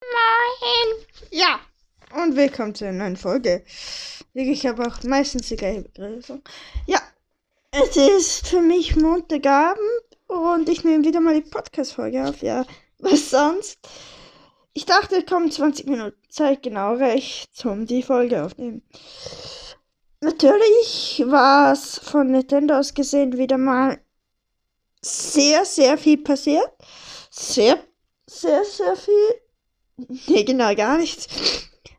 Moin. Ja, und willkommen zu einer neuen Folge. Ich habe auch meistens die gleiche Begrüßung. Ja, es ist für mich Montagabend und ich nehme wieder mal die Podcast-Folge auf. Ja, was sonst? Ich dachte, kommen 20 Minuten Zeit genau recht, um die Folge aufnehmen. Natürlich war es von Nintendo aus gesehen wieder mal sehr, sehr viel passiert. Sehr, sehr, sehr viel. Nee, genau, gar nichts.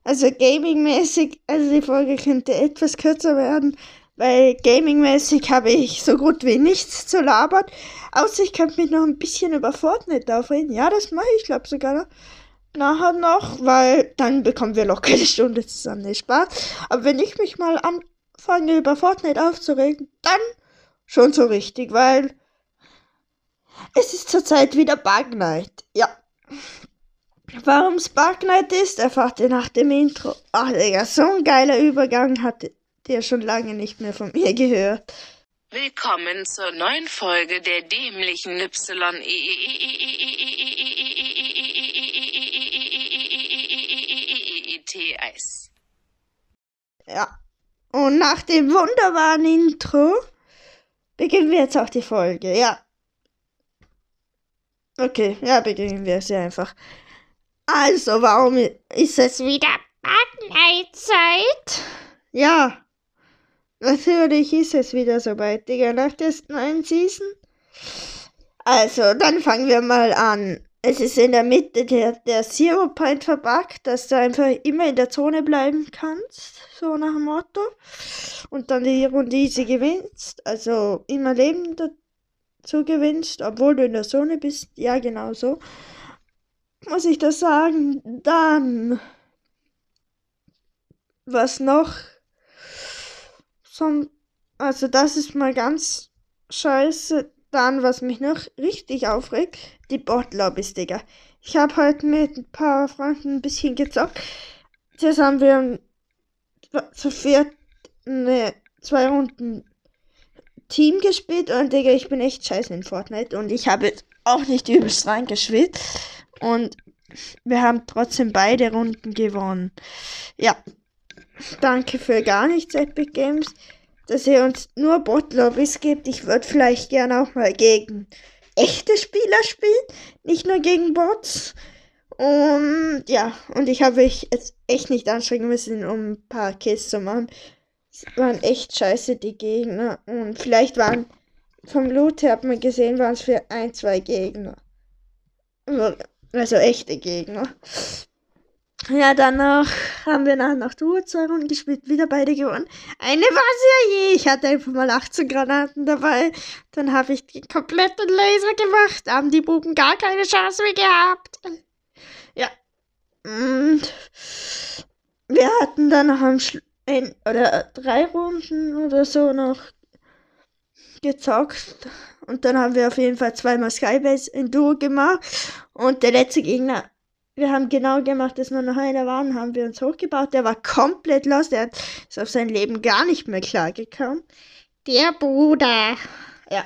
Also gaming-mäßig, also die Folge könnte etwas kürzer werden, weil gaming-mäßig habe ich so gut wie nichts zu labern. Außer ich könnte mich noch ein bisschen über Fortnite aufreden. Ja, das mache ich, glaube sogar noch. Nachher noch, weil dann bekommen wir locker eine Stunde zusammen. Nee, Spaß. Aber wenn ich mich mal anfange, über Fortnite aufzuregen, dann schon so richtig, weil es ist zurzeit wieder Bug Night. Ja. Warum es Bug Night ist, erfahrt ihr nach dem Intro. Ach, Digga, so ein geiler Übergang hattet ihr schon lange nicht mehr von mir gehört. Willkommen zur neuen Folge der dämlichen Y. Ja. Und nach dem wunderbaren Intro beginnen wir jetzt auch die Folge. Ja. Okay, ja, beginnen wir sehr einfach. Also, warum ist es wieder Bug-Night-Zeit? Ja, natürlich ist es wieder soweit, Digga, nach der neuen Season. Also, dann fangen wir mal an. Es ist in der Mitte der, der Zero Point verbuggt, dass du einfach immer in der Zone bleiben kannst, so nach dem Motto. Und dann die Runde easy gewinnst, also immer Leben dazu gewinnst, obwohl du in der Zone bist. Ja, genau so. Muss ich das sagen? Dann. Was noch? So, also, das ist mal ganz scheiße. Dann, was mich noch richtig aufregt, die Bot-Lobbys, Digga. Ich habe heute mit ein paar Freunden ein bisschen gezockt. Jetzt haben wir zu viert ne, zwei Runden Team gespielt und Digga, ich bin echt scheiße in Fortnite und ich habe jetzt auch nicht übelst reingeschwitzt und wir haben trotzdem beide Runden gewonnen. Ja, danke für gar nichts, Epic Games dass ihr uns nur Bot-Lobbys gibt. Ich würde vielleicht gerne auch mal gegen echte Spieler spielen, nicht nur gegen Bots. Und ja, und ich habe mich jetzt echt nicht anstrengen müssen, um ein paar Kills zu machen. Es waren echt scheiße, die Gegner. Und vielleicht waren, vom Loot her hat man gesehen, waren es für ein, zwei Gegner. Also echte Gegner. Ja, danach haben wir nach, nach der zwei Runden gespielt, wieder beide gewonnen. Eine war sehr je. Ich hatte einfach mal 18 Granaten dabei. Dann habe ich den kompletten Laser gemacht. Haben die Buben gar keine Chance mehr gehabt. Ja. Und wir hatten dann noch am Schluss oder drei Runden oder so noch gezockt. Und dann haben wir auf jeden Fall zweimal Skybase in Duo gemacht. Und der letzte Gegner wir haben genau gemacht, dass nur noch einer war und haben wir uns hochgebaut. Der war komplett los. Der ist auf sein Leben gar nicht mehr klargekommen. Der Bruder. Ja.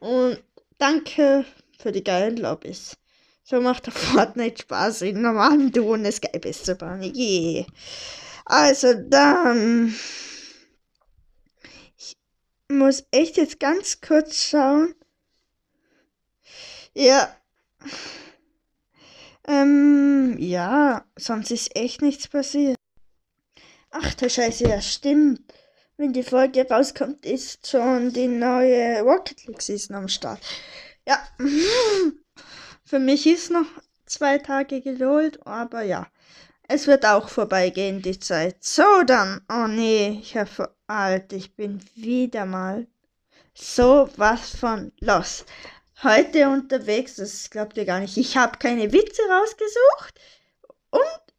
Und danke für die geilen Lobbys. So macht der Fortnite Spaß, in normalen Duo eine Skybase zu bauen. Yeah. Also dann. Muss echt jetzt ganz kurz schauen. Ja. Ähm, ja, sonst ist echt nichts passiert. Ach du Scheiße, ja stimmt. Wenn die Folge rauskommt, ist schon die neue Rocket League Season am Start. Ja, für mich ist noch zwei Tage Geduld, aber ja, es wird auch vorbeigehen, die Zeit. So dann, oh nee, ich hab alt, ich bin wieder mal so was von los heute unterwegs. Das glaubt ihr gar nicht. Ich habe keine Witze rausgesucht und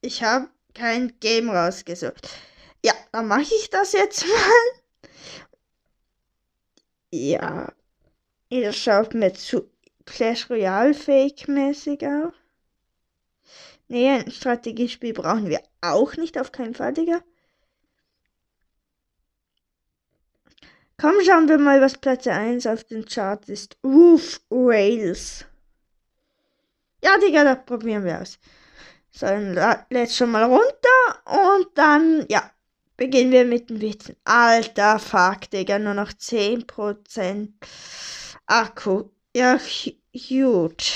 ich habe kein Game rausgesucht. Ja, dann mache ich das jetzt mal. Ja, ihr schaut mir zu Clash Royale Fake-mäßig auf. Nee, ein Strategiespiel brauchen wir auch nicht, auf keinen Fall, Digga. Komm, schauen wir mal, was Platz 1 auf dem Chart ist. Roof Rails. Ja, Digga, das probieren wir aus. So, dann lädst schon mal runter und dann, ja, beginnen wir mit den Witzen. Alter Fuck, Digga, nur noch 10% Akku. Ja, gut.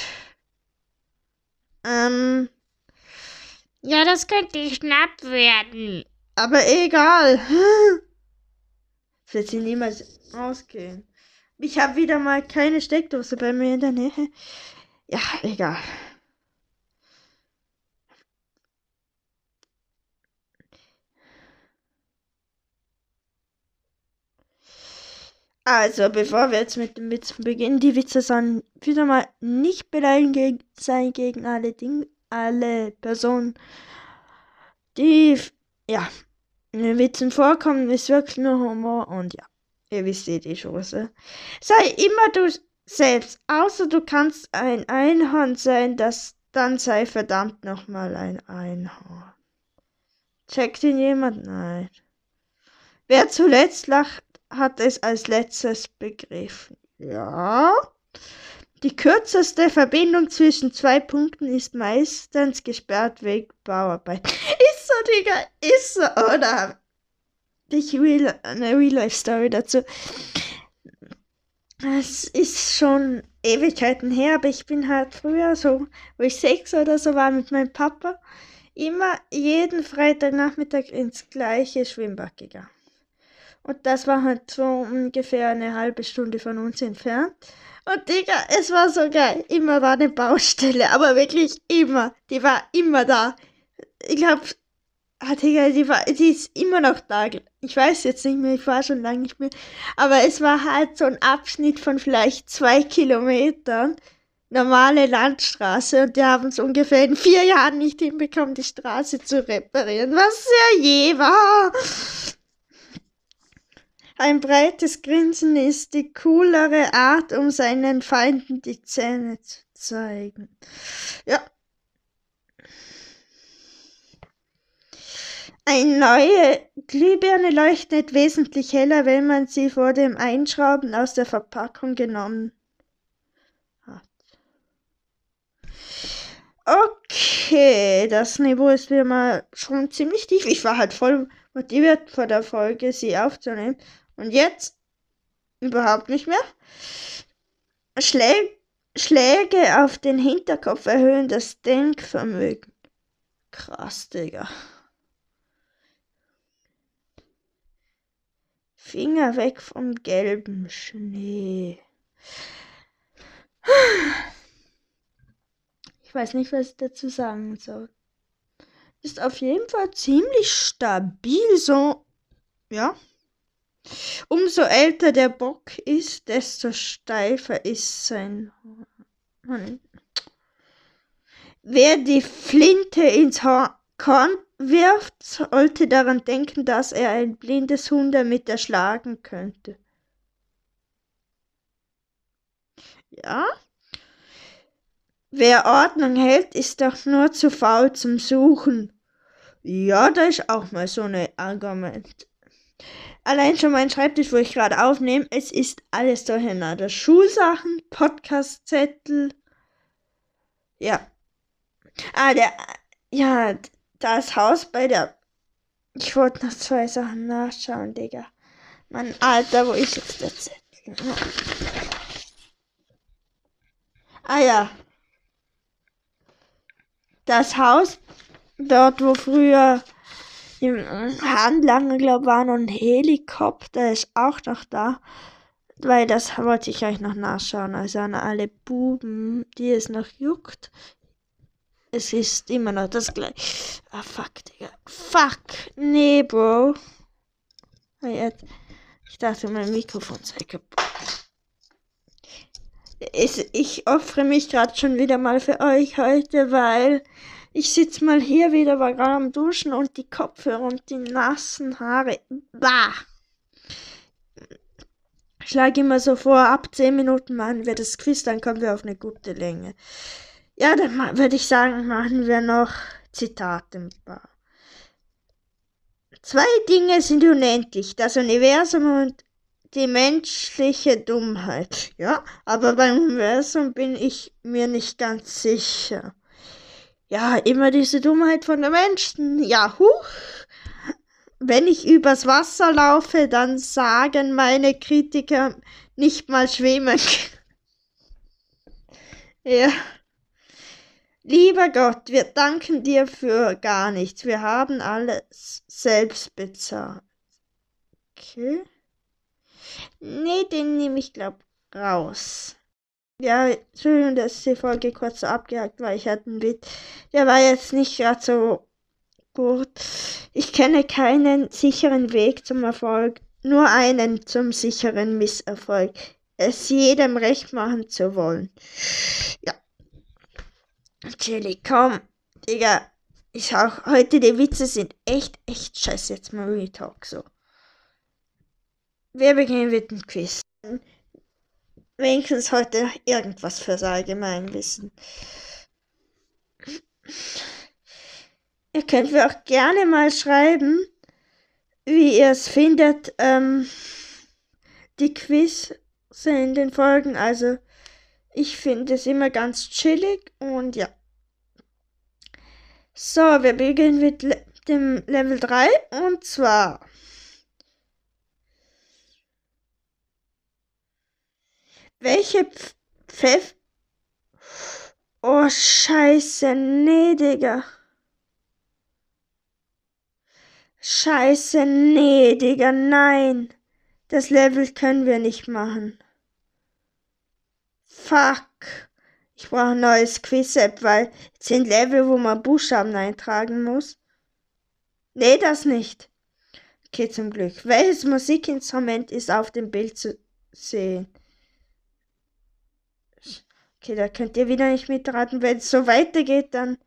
Ähm. Ja, das könnte knapp werden. Aber egal. Das wird sie niemals ausgehen. Ich habe wieder mal keine Steckdose bei mir in der Nähe. Ja, egal. Also, bevor wir jetzt mit dem Witz beginnen, die Witze sollen wieder mal nicht beleidigend sein gegen alle Dinge, alle Personen, die, ja, Witzen vorkommen, ist wirklich nur Humor und ja, ihr wisst eh die Chance. Sei immer du selbst, außer du kannst ein Einhorn sein, das dann sei verdammt nochmal ein Einhorn. Checkt ihn jemand? Nein. Wer zuletzt lacht, hat es als letztes begriffen. Ja. Die kürzeste Verbindung zwischen zwei Punkten ist meistens gesperrt wegen Bauarbeit. Ist so, Digga, ist so, oder? Ich will eine Real-Life-Story dazu. Es ist schon Ewigkeiten her, aber ich bin halt früher so, wo ich sechs oder so war mit meinem Papa, immer jeden Freitagnachmittag ins gleiche Schwimmbad gegangen. Und das war halt so ungefähr eine halbe Stunde von uns entfernt. Und Digga, es war so geil. Immer war eine Baustelle, aber wirklich immer. Die war immer da. Ich glaube, ah, Digga, die, war, die ist immer noch da. Ich weiß jetzt nicht mehr, ich war schon lange nicht mehr. Aber es war halt so ein Abschnitt von vielleicht zwei Kilometern. Normale Landstraße und die haben es ungefähr in vier Jahren nicht hinbekommen, die Straße zu reparieren, was ja je war. Ein breites Grinsen ist die coolere Art, um seinen Feinden die Zähne zu zeigen. Ja. Eine neue Glühbirne leuchtet wesentlich heller, wenn man sie vor dem Einschrauben aus der Verpackung genommen hat. Okay, das Niveau ist wieder mal schon ziemlich tief. Ich war halt voll motiviert vor der Folge, sie aufzunehmen. Und jetzt überhaupt nicht mehr. Schlä Schläge auf den Hinterkopf erhöhen das Denkvermögen. Krass, Digga. Finger weg vom gelben Schnee. Ich weiß nicht, was ich dazu sagen soll. Ist auf jeden Fall ziemlich stabil, so. Ja. Umso älter der Bock ist, desto steifer ist sein Horn. Wer die Flinte ins Korn wirft, sollte daran denken, dass er ein blindes Huhn damit erschlagen könnte. Ja? Wer Ordnung hält, ist doch nur zu faul zum Suchen. Ja, da ist auch mal so ein Argument. Allein schon mein Schreibtisch, wo ich gerade aufnehme, es ist alles durcheinander. Schulsachen, Podcastzettel. Ja. Ah, der. Ja, das Haus bei der. Ich wollte noch zwei Sachen nachschauen, Digga. Mann, Alter, wo ist jetzt der Zettel? Ah ja. Das Haus, dort wo früher Handlanger, glaube war noch ein Helikopter, ist auch noch da. Weil das wollte ich euch noch nachschauen. Also an alle Buben, die es noch juckt. Es ist immer noch das gleiche. Ah, fuck, Digga. Fuck. Nee, Bro. Ah, ich dachte, mein Mikrofon sei kaputt. Ich opfere mich gerade schon wieder mal für euch heute, weil ich sitze mal hier wieder, war gerade am Duschen und die Kopfhörer und die nassen Haare. Bah! Ich schlage immer so vor, ab 10 Minuten machen wir das Quiz, dann kommen wir auf eine gute Länge. Ja, dann würde ich sagen, machen wir noch Zitate. Zwei Dinge sind unendlich, das Universum und die menschliche Dummheit. Ja, aber beim Universum bin ich mir nicht ganz sicher. Ja, immer diese Dummheit von den Menschen. Ja, huch. Wenn ich übers Wasser laufe, dann sagen meine Kritiker nicht mal schwimmen. ja. Lieber Gott, wir danken dir für gar nichts. Wir haben alles selbst bezahlt. Okay. Nee, den nehme ich, glaub, raus. Ja, Entschuldigung, dass die Folge kurz so abgehakt war. Ich hatte einen Bit. Der war jetzt nicht gerade so gut. Ich kenne keinen sicheren Weg zum Erfolg, nur einen zum sicheren Misserfolg. Es jedem recht machen zu wollen. Ja. Chili, komm. Digga, ich auch. Heute die Witze sind echt, echt scheiße. Jetzt mal Real Talk so. Wir beginnen mit dem Quiz. Wenigstens heute irgendwas fürs Allgemeinwissen. Ihr könnt mir auch gerne mal schreiben, wie ihr es findet, ähm, die Quiz in den Folgen. Also, ich finde es immer ganz chillig und ja. So, wir beginnen mit dem Level 3 und zwar. Welche Pfeff. Oh, scheiße, nee, Digga. Scheiße, nee, Digga, nein. Das Level können wir nicht machen. Fuck. Ich brauche ein neues Quiz-App, weil es sind Level, wo man Buchstaben eintragen muss. Nee, das nicht. Okay, zum Glück. Welches Musikinstrument ist auf dem Bild zu sehen? Okay, da könnt ihr wieder nicht mitraten. Wenn es so weitergeht, dann.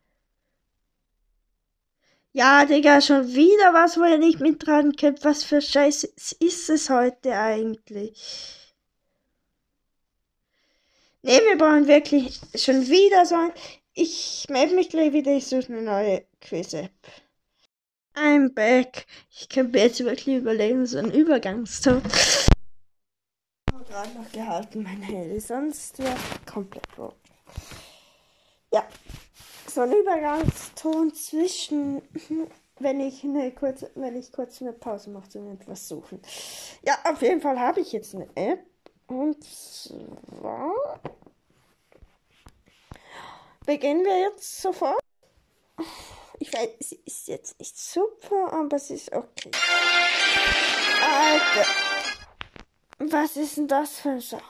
Ja, Digga, schon wieder was, wo ihr nicht mitraten könnt. Was für Scheiße ist es heute eigentlich? Ne, wir brauchen wirklich schon wieder so ein. Ich melde mich gleich wieder, ich suche eine neue Quiz-App. I'm back. Ich könnte mir jetzt wirklich überlegen, so einen Übergangston. Gerade noch gehalten, mein Handy, sonst wäre komplett broken. Ja, so ein Übergangston zwischen, wenn ich eine kurze, wenn ich kurz eine Pause mache zum etwas suchen. Ja, auf jeden Fall habe ich jetzt eine App. Und zwar beginnen wir jetzt sofort. Ich weiß, es ist jetzt nicht super, aber es ist okay. Alter, was ist denn das für ein Sound?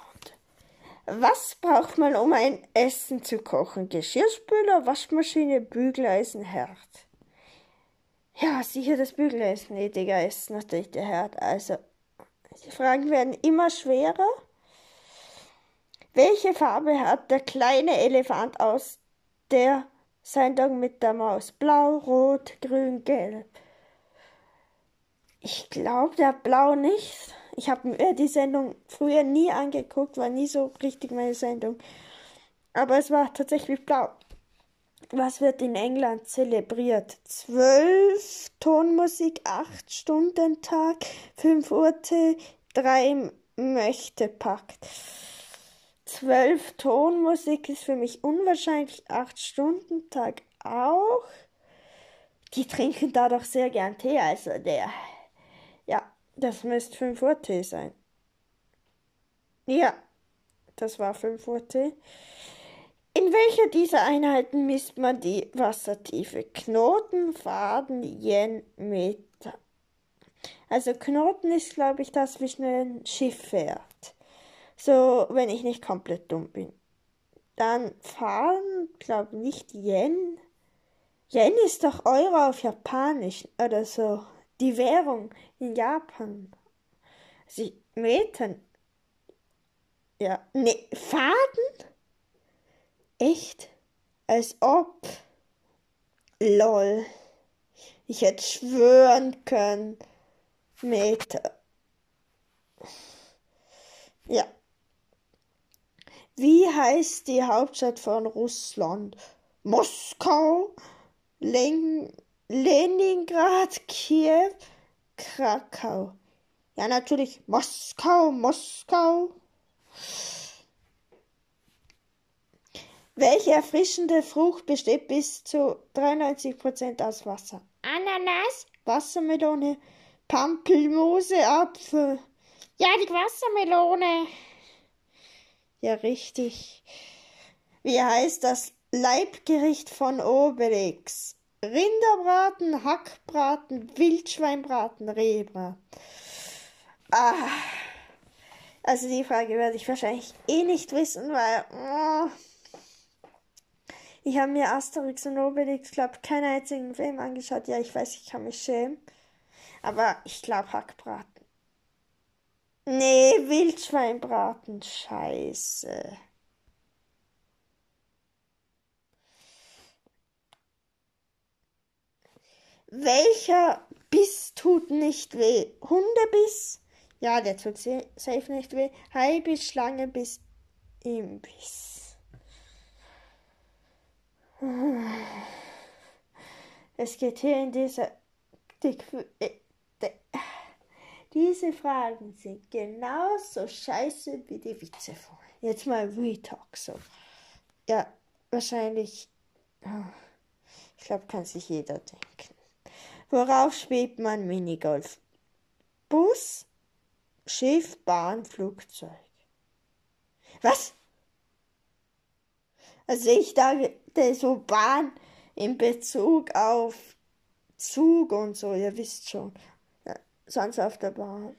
Was braucht man, um ein Essen zu kochen? Geschirrspüler, Waschmaschine, Bügeleisen, Herd. Ja, sicher das Bügeleisen. Nee, Digga, ist natürlich der Herd. Also, die Fragen werden immer schwerer. Welche Farbe hat der kleine Elefant aus der Sendung mit der Maus? Blau, rot, grün, gelb. Ich glaube, der blau nicht. Ich habe mir die Sendung früher nie angeguckt, war nie so richtig meine Sendung. Aber es war tatsächlich blau. Was wird in England zelebriert? Zwölf Tonmusik, acht Stunden Tag, fünf Uhr, drei Möchte packt. Zwölf Tonmusik ist für mich unwahrscheinlich. Acht Stunden Tag auch. Die trinken da doch sehr gern Tee, also der. Das müsste 5 Uhr Tee sein. Ja, das war 5 Uhr Tee. In welcher dieser Einheiten misst man die Wassertiefe? Knoten, Faden, Yen, Meter. Also Knoten ist, glaube ich, das, wie schnell ein Schiff fährt. So, wenn ich nicht komplett dumm bin. Dann fahren, glaube nicht Yen. Yen ist doch Euro auf Japanisch oder so. Die Währung in Japan. Sie Metern. Ja, ne, Faden? Echt? Als ob. Lol. Ich hätte schwören können. Meter. Ja. Wie heißt die Hauptstadt von Russland? Moskau, Len Leningrad, Kiew, Krakau. Ja, natürlich. Moskau, Moskau. Welche erfrischende Frucht besteht bis zu 93% aus Wasser? Ananas? Wassermelone, Pampelmuse, Apfel. Ja, die Wassermelone. Ja, richtig. Wie heißt das Leibgericht von Obelix? Rinderbraten, Hackbraten, Wildschweinbraten, Rehbraten. Ah. Also die Frage werde ich wahrscheinlich eh nicht wissen, weil oh, ich habe mir Asterix und Obelix, glaube keinen einzigen Film angeschaut. Ja, ich weiß, ich kann mich schämen. Aber ich glaube Hackbraten. Nee, Wildschweinbraten. Scheiße. Welcher Biss tut nicht weh? Hundebiss? Ja, der tut safe nicht weh. Haibiss, Schlangebiss, Imbiss. Es geht hier in dieser. Die, die, die, diese Fragen sind genauso scheiße wie die Witze vorhin. Jetzt mal Retalk so. Ja, wahrscheinlich. Ich glaube, kann sich jeder denken. Worauf spielt man Minigolf? Bus, Schiff, Bahn, Flugzeug. Was? Also ich dachte so Bahn in Bezug auf Zug und so, ihr wisst schon. Ja, sonst auf der Bahn.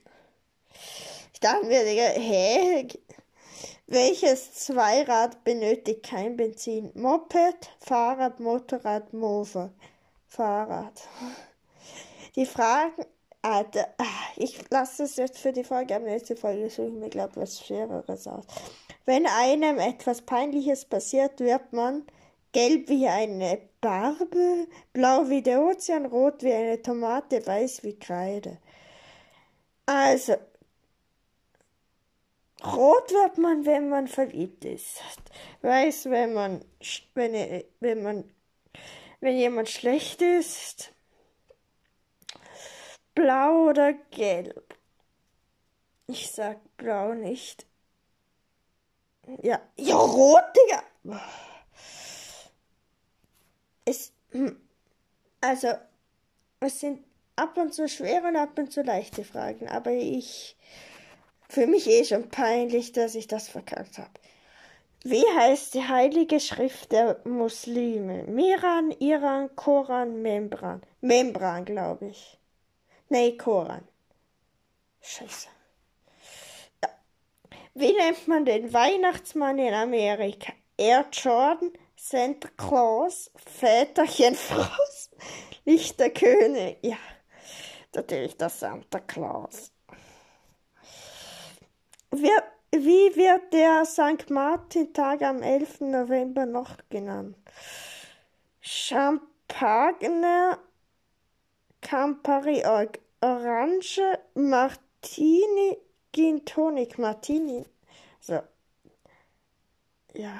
Ich dachte mir, hä? Welches Zweirad benötigt kein Benzin? Moped, Fahrrad, Motorrad, Mofa. Fahrrad. Die Fragen, Alter, ich lasse es jetzt für die Folge, aber nächste Folge suche ich mir, glaube ich, was Schwereres aus. Wenn einem etwas Peinliches passiert, wird man gelb wie eine Barbe, blau wie der Ozean, rot wie eine Tomate, weiß wie Kreide. Also, rot wird man, wenn man verliebt ist. Weiß, wenn man, wenn, wenn man, wenn jemand schlecht ist. Blau oder gelb? Ich sag blau nicht. Ja, ja, rot, Digga. Es, hm, also, es sind ab und zu schwere und ab und zu leichte Fragen, aber ich, für mich eh schon peinlich, dass ich das verkackt habe. Wie heißt die heilige Schrift der Muslime? Miran, Iran, Koran, Membran. Membran, glaube ich. Nee, Koran. Scheiße. Ja. Wie nennt man den Weihnachtsmann in Amerika? Air Jordan, Santa Claus, Väterchen Frost, Lichterkönig. Ja, natürlich der Santa Claus. Wir, wie wird der St. Martin-Tag am 11. November noch genannt? Champagner, Campari Orange, Martini, Gin Tonic Martini. So. Ja.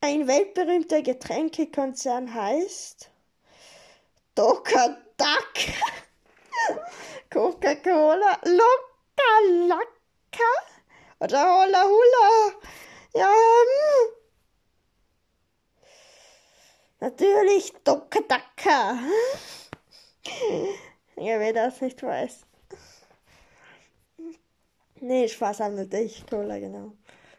Ein weltberühmter Getränkekonzern heißt Doka Duck, Coca-Cola, Loka Laka oder Hola Hula. Ja, hm. Natürlich Doka Daka. Ja, wer das nicht weiß. Nee, Spaß haben natürlich Cola, genau.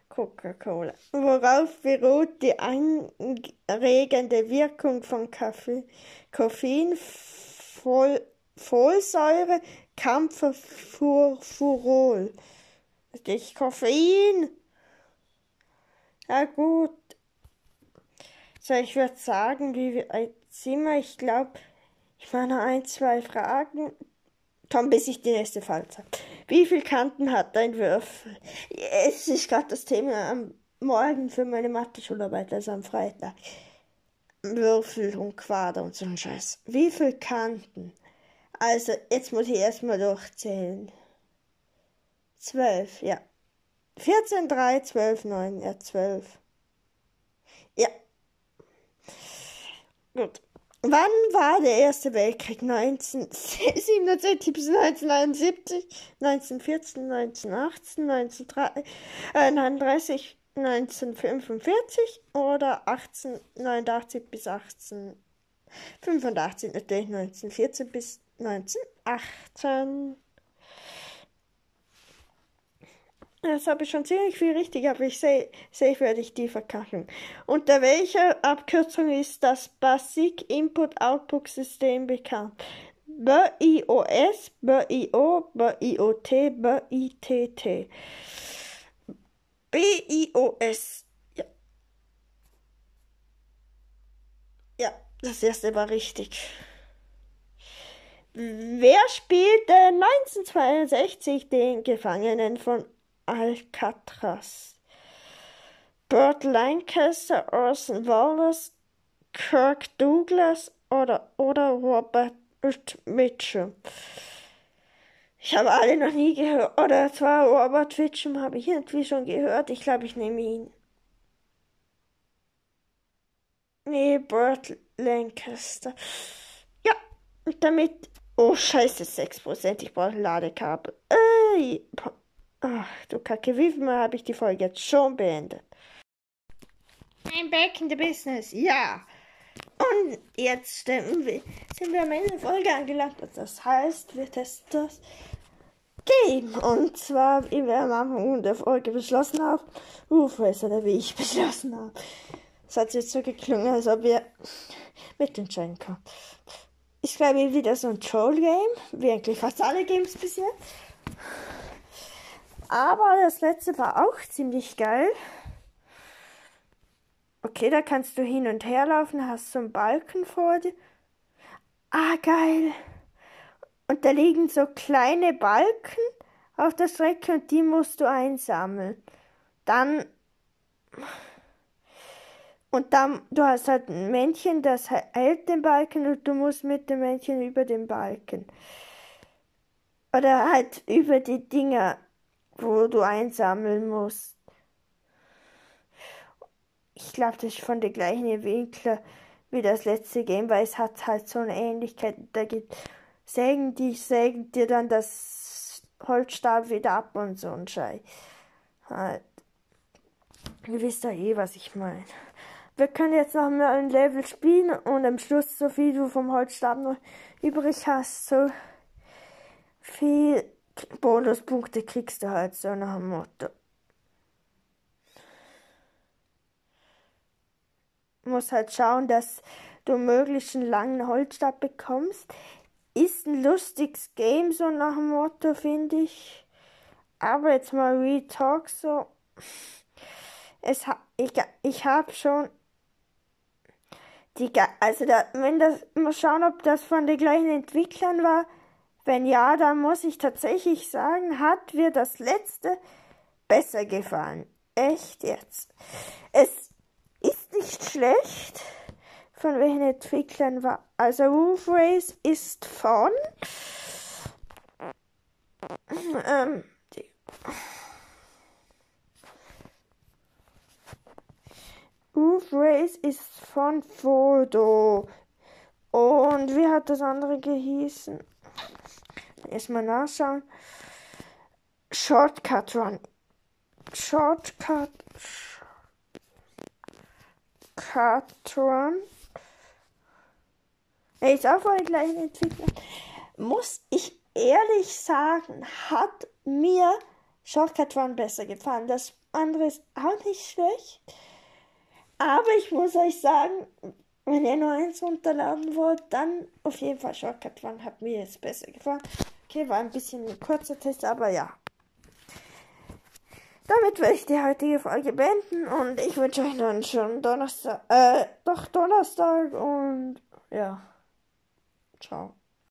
Coca-Cola. Worauf beruht die anregende Wirkung von Kaffee? Koffein, Fol Folsäure, Camphorfurol. Natürlich Koffein. Ja gut. So, ich würde sagen, wie wir sind wir, ich glaube, ich mache noch ein, zwei Fragen. Tom, bis ich die nächste Frage sage. Wie viele Kanten hat dein Würfel? Es ist gerade das Thema am Morgen für meine Mathe-Schularbeit, also am Freitag. Würfel und Quader und so ein Scheiß. Wie viele Kanten? Also, jetzt muss ich erstmal durchzählen. Zwölf, ja. 14, 3, 12, 9, ja, 12. Ja. Gut. Wann war der Erste Weltkrieg? 1967 bis 1971, 1914, 1918, 1939, 1945 oder 1889 bis 1885, natürlich 1914 bis 1918. Das habe ich schon ziemlich viel richtig, aber ich sehe, safe werde ich die verkacken. Unter welcher Abkürzung ist das Basic Input Output System bekannt? BIOS, BIO, BIOT, BITT. BIOS. Ja. Ja, das erste war richtig. Wer spielte 1962 den Gefangenen von Alcatraz. Burt Lancaster, Orson Welles, Kirk Douglas oder, oder Robert Mitchum. Ich habe alle noch nie gehört. Oder zwar Robert Mitchum habe ich irgendwie schon gehört. Ich glaube, ich nehme ihn. Nee, Burt Lancaster. Ja, damit. Oh, scheiße, 6%. Ich brauche Ladekabel. Äh, Ach, du Kacke, wie viel habe ich die Folge jetzt schon beendet? Ein Back in the Business, ja. Und jetzt sind wir, am Ende der Folge angelangt. Das heißt, wir testen das Game. Und zwar, wie wir am Anfang der Folge beschlossen haben, Rufrace oder wie ich beschlossen habe. Es hat jetzt so geklungen, als ob wir mitentscheiden können. Ich glaube, wieder so ein Troll-Game, wie eigentlich fast alle Games bis jetzt. Aber das letzte war auch ziemlich geil. Okay, da kannst du hin und her laufen, hast so einen Balken vor dir. Ah, geil. Und da liegen so kleine Balken auf der Strecke und die musst du einsammeln. Dann. Und dann, du hast halt ein Männchen, das hält den Balken und du musst mit dem Männchen über den Balken. Oder halt über die Dinger wo du einsammeln musst. Ich glaube, das ist von der gleichen Entwickler wie das letzte Game, weil es hat halt so eine Ähnlichkeit. Da gibt Sägen, die sägen dir dann das Holzstab wieder ab und so ein Scheiß. Halt. Ihr wisst ja eh, was ich meine. Wir können jetzt noch mal ein Level spielen und am Schluss, so viel du vom Holzstab noch übrig hast, so viel Bonuspunkte kriegst du halt so nach dem Motto. Muss halt schauen, dass du möglichst einen langen Holzstab bekommst. Ist ein lustiges Game, so nach dem Motto, finde ich. Aber jetzt mal Real Talk so. Es ich, ich habe schon die, also da, wenn das, mal schauen, ob das von den gleichen Entwicklern war. Wenn ja, dann muss ich tatsächlich sagen, hat mir das letzte besser gefallen. Echt jetzt. Es ist nicht schlecht. Von welchen Entwicklern war. Also Roof Race ist von. Ähm, die, Roof Race ist von Foto. Und wie hat das andere gehießen? Erstmal nachschauen. Shortcut Run. Shortcut. Shortcut Run. Er ist auch von den gleichen. Muss ich ehrlich sagen, hat mir Shortcut Run besser gefallen. Das andere ist auch nicht schlecht. Aber ich muss euch sagen, wenn ihr nur eins runterladen wollt, dann auf jeden Fall Shortcut Run hat mir jetzt besser gefallen. Okay, war ein bisschen ein kurzer Test, aber ja. Damit werde ich die heutige Folge beenden und ich wünsche euch einen schönen Donnerstag, äh, doch Donnerstag und ja. Ciao.